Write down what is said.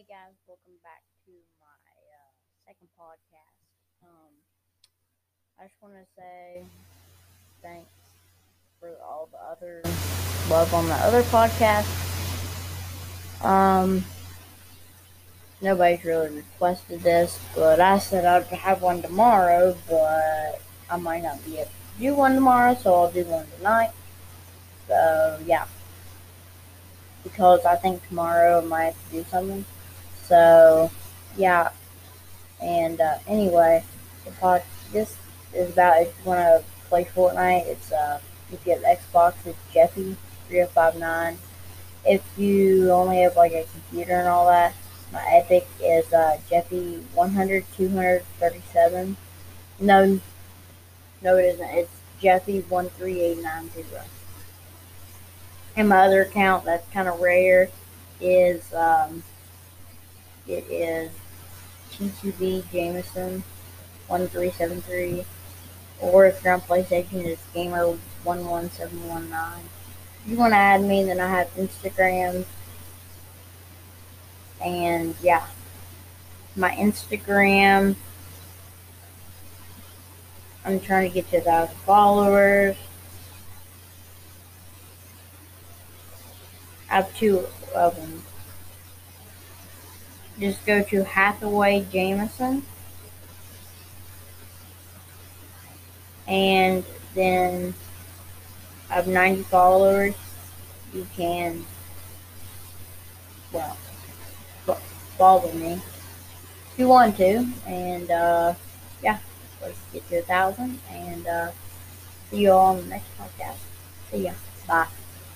Hey guys, welcome back to my uh, second podcast. Um, I just want to say thanks for all the other love on the other podcast. Um, nobody's really requested this, but I said I'd have one tomorrow, but I might not be able to do one tomorrow, so I'll do one tonight. So yeah, because I think tomorrow I might have to do something. So, yeah. And uh, anyway, the pod, this is about if you want to play Fortnite. It's uh, if you have Xbox, it's Jeffy three zero oh five nine. If you only have like a computer and all that, my Epic is uh, Jeffy one hundred two hundred thirty seven. No, no, it isn't. It's Jeffy one three eight nine zero. And my other account that's kind of rare is um, it is TQB Jameson 1373. Or if you're on PlayStation, it's Gamer11719. If you want to add me, then I have Instagram. And yeah, my Instagram. I'm trying to get to thousand followers. I have two of them just go to Hathaway Jameson. And then I have 90 followers. You can, well, follow me if you want to. And, uh, yeah, let's get to a thousand. And, uh, see you all on the next podcast. See ya. Bye.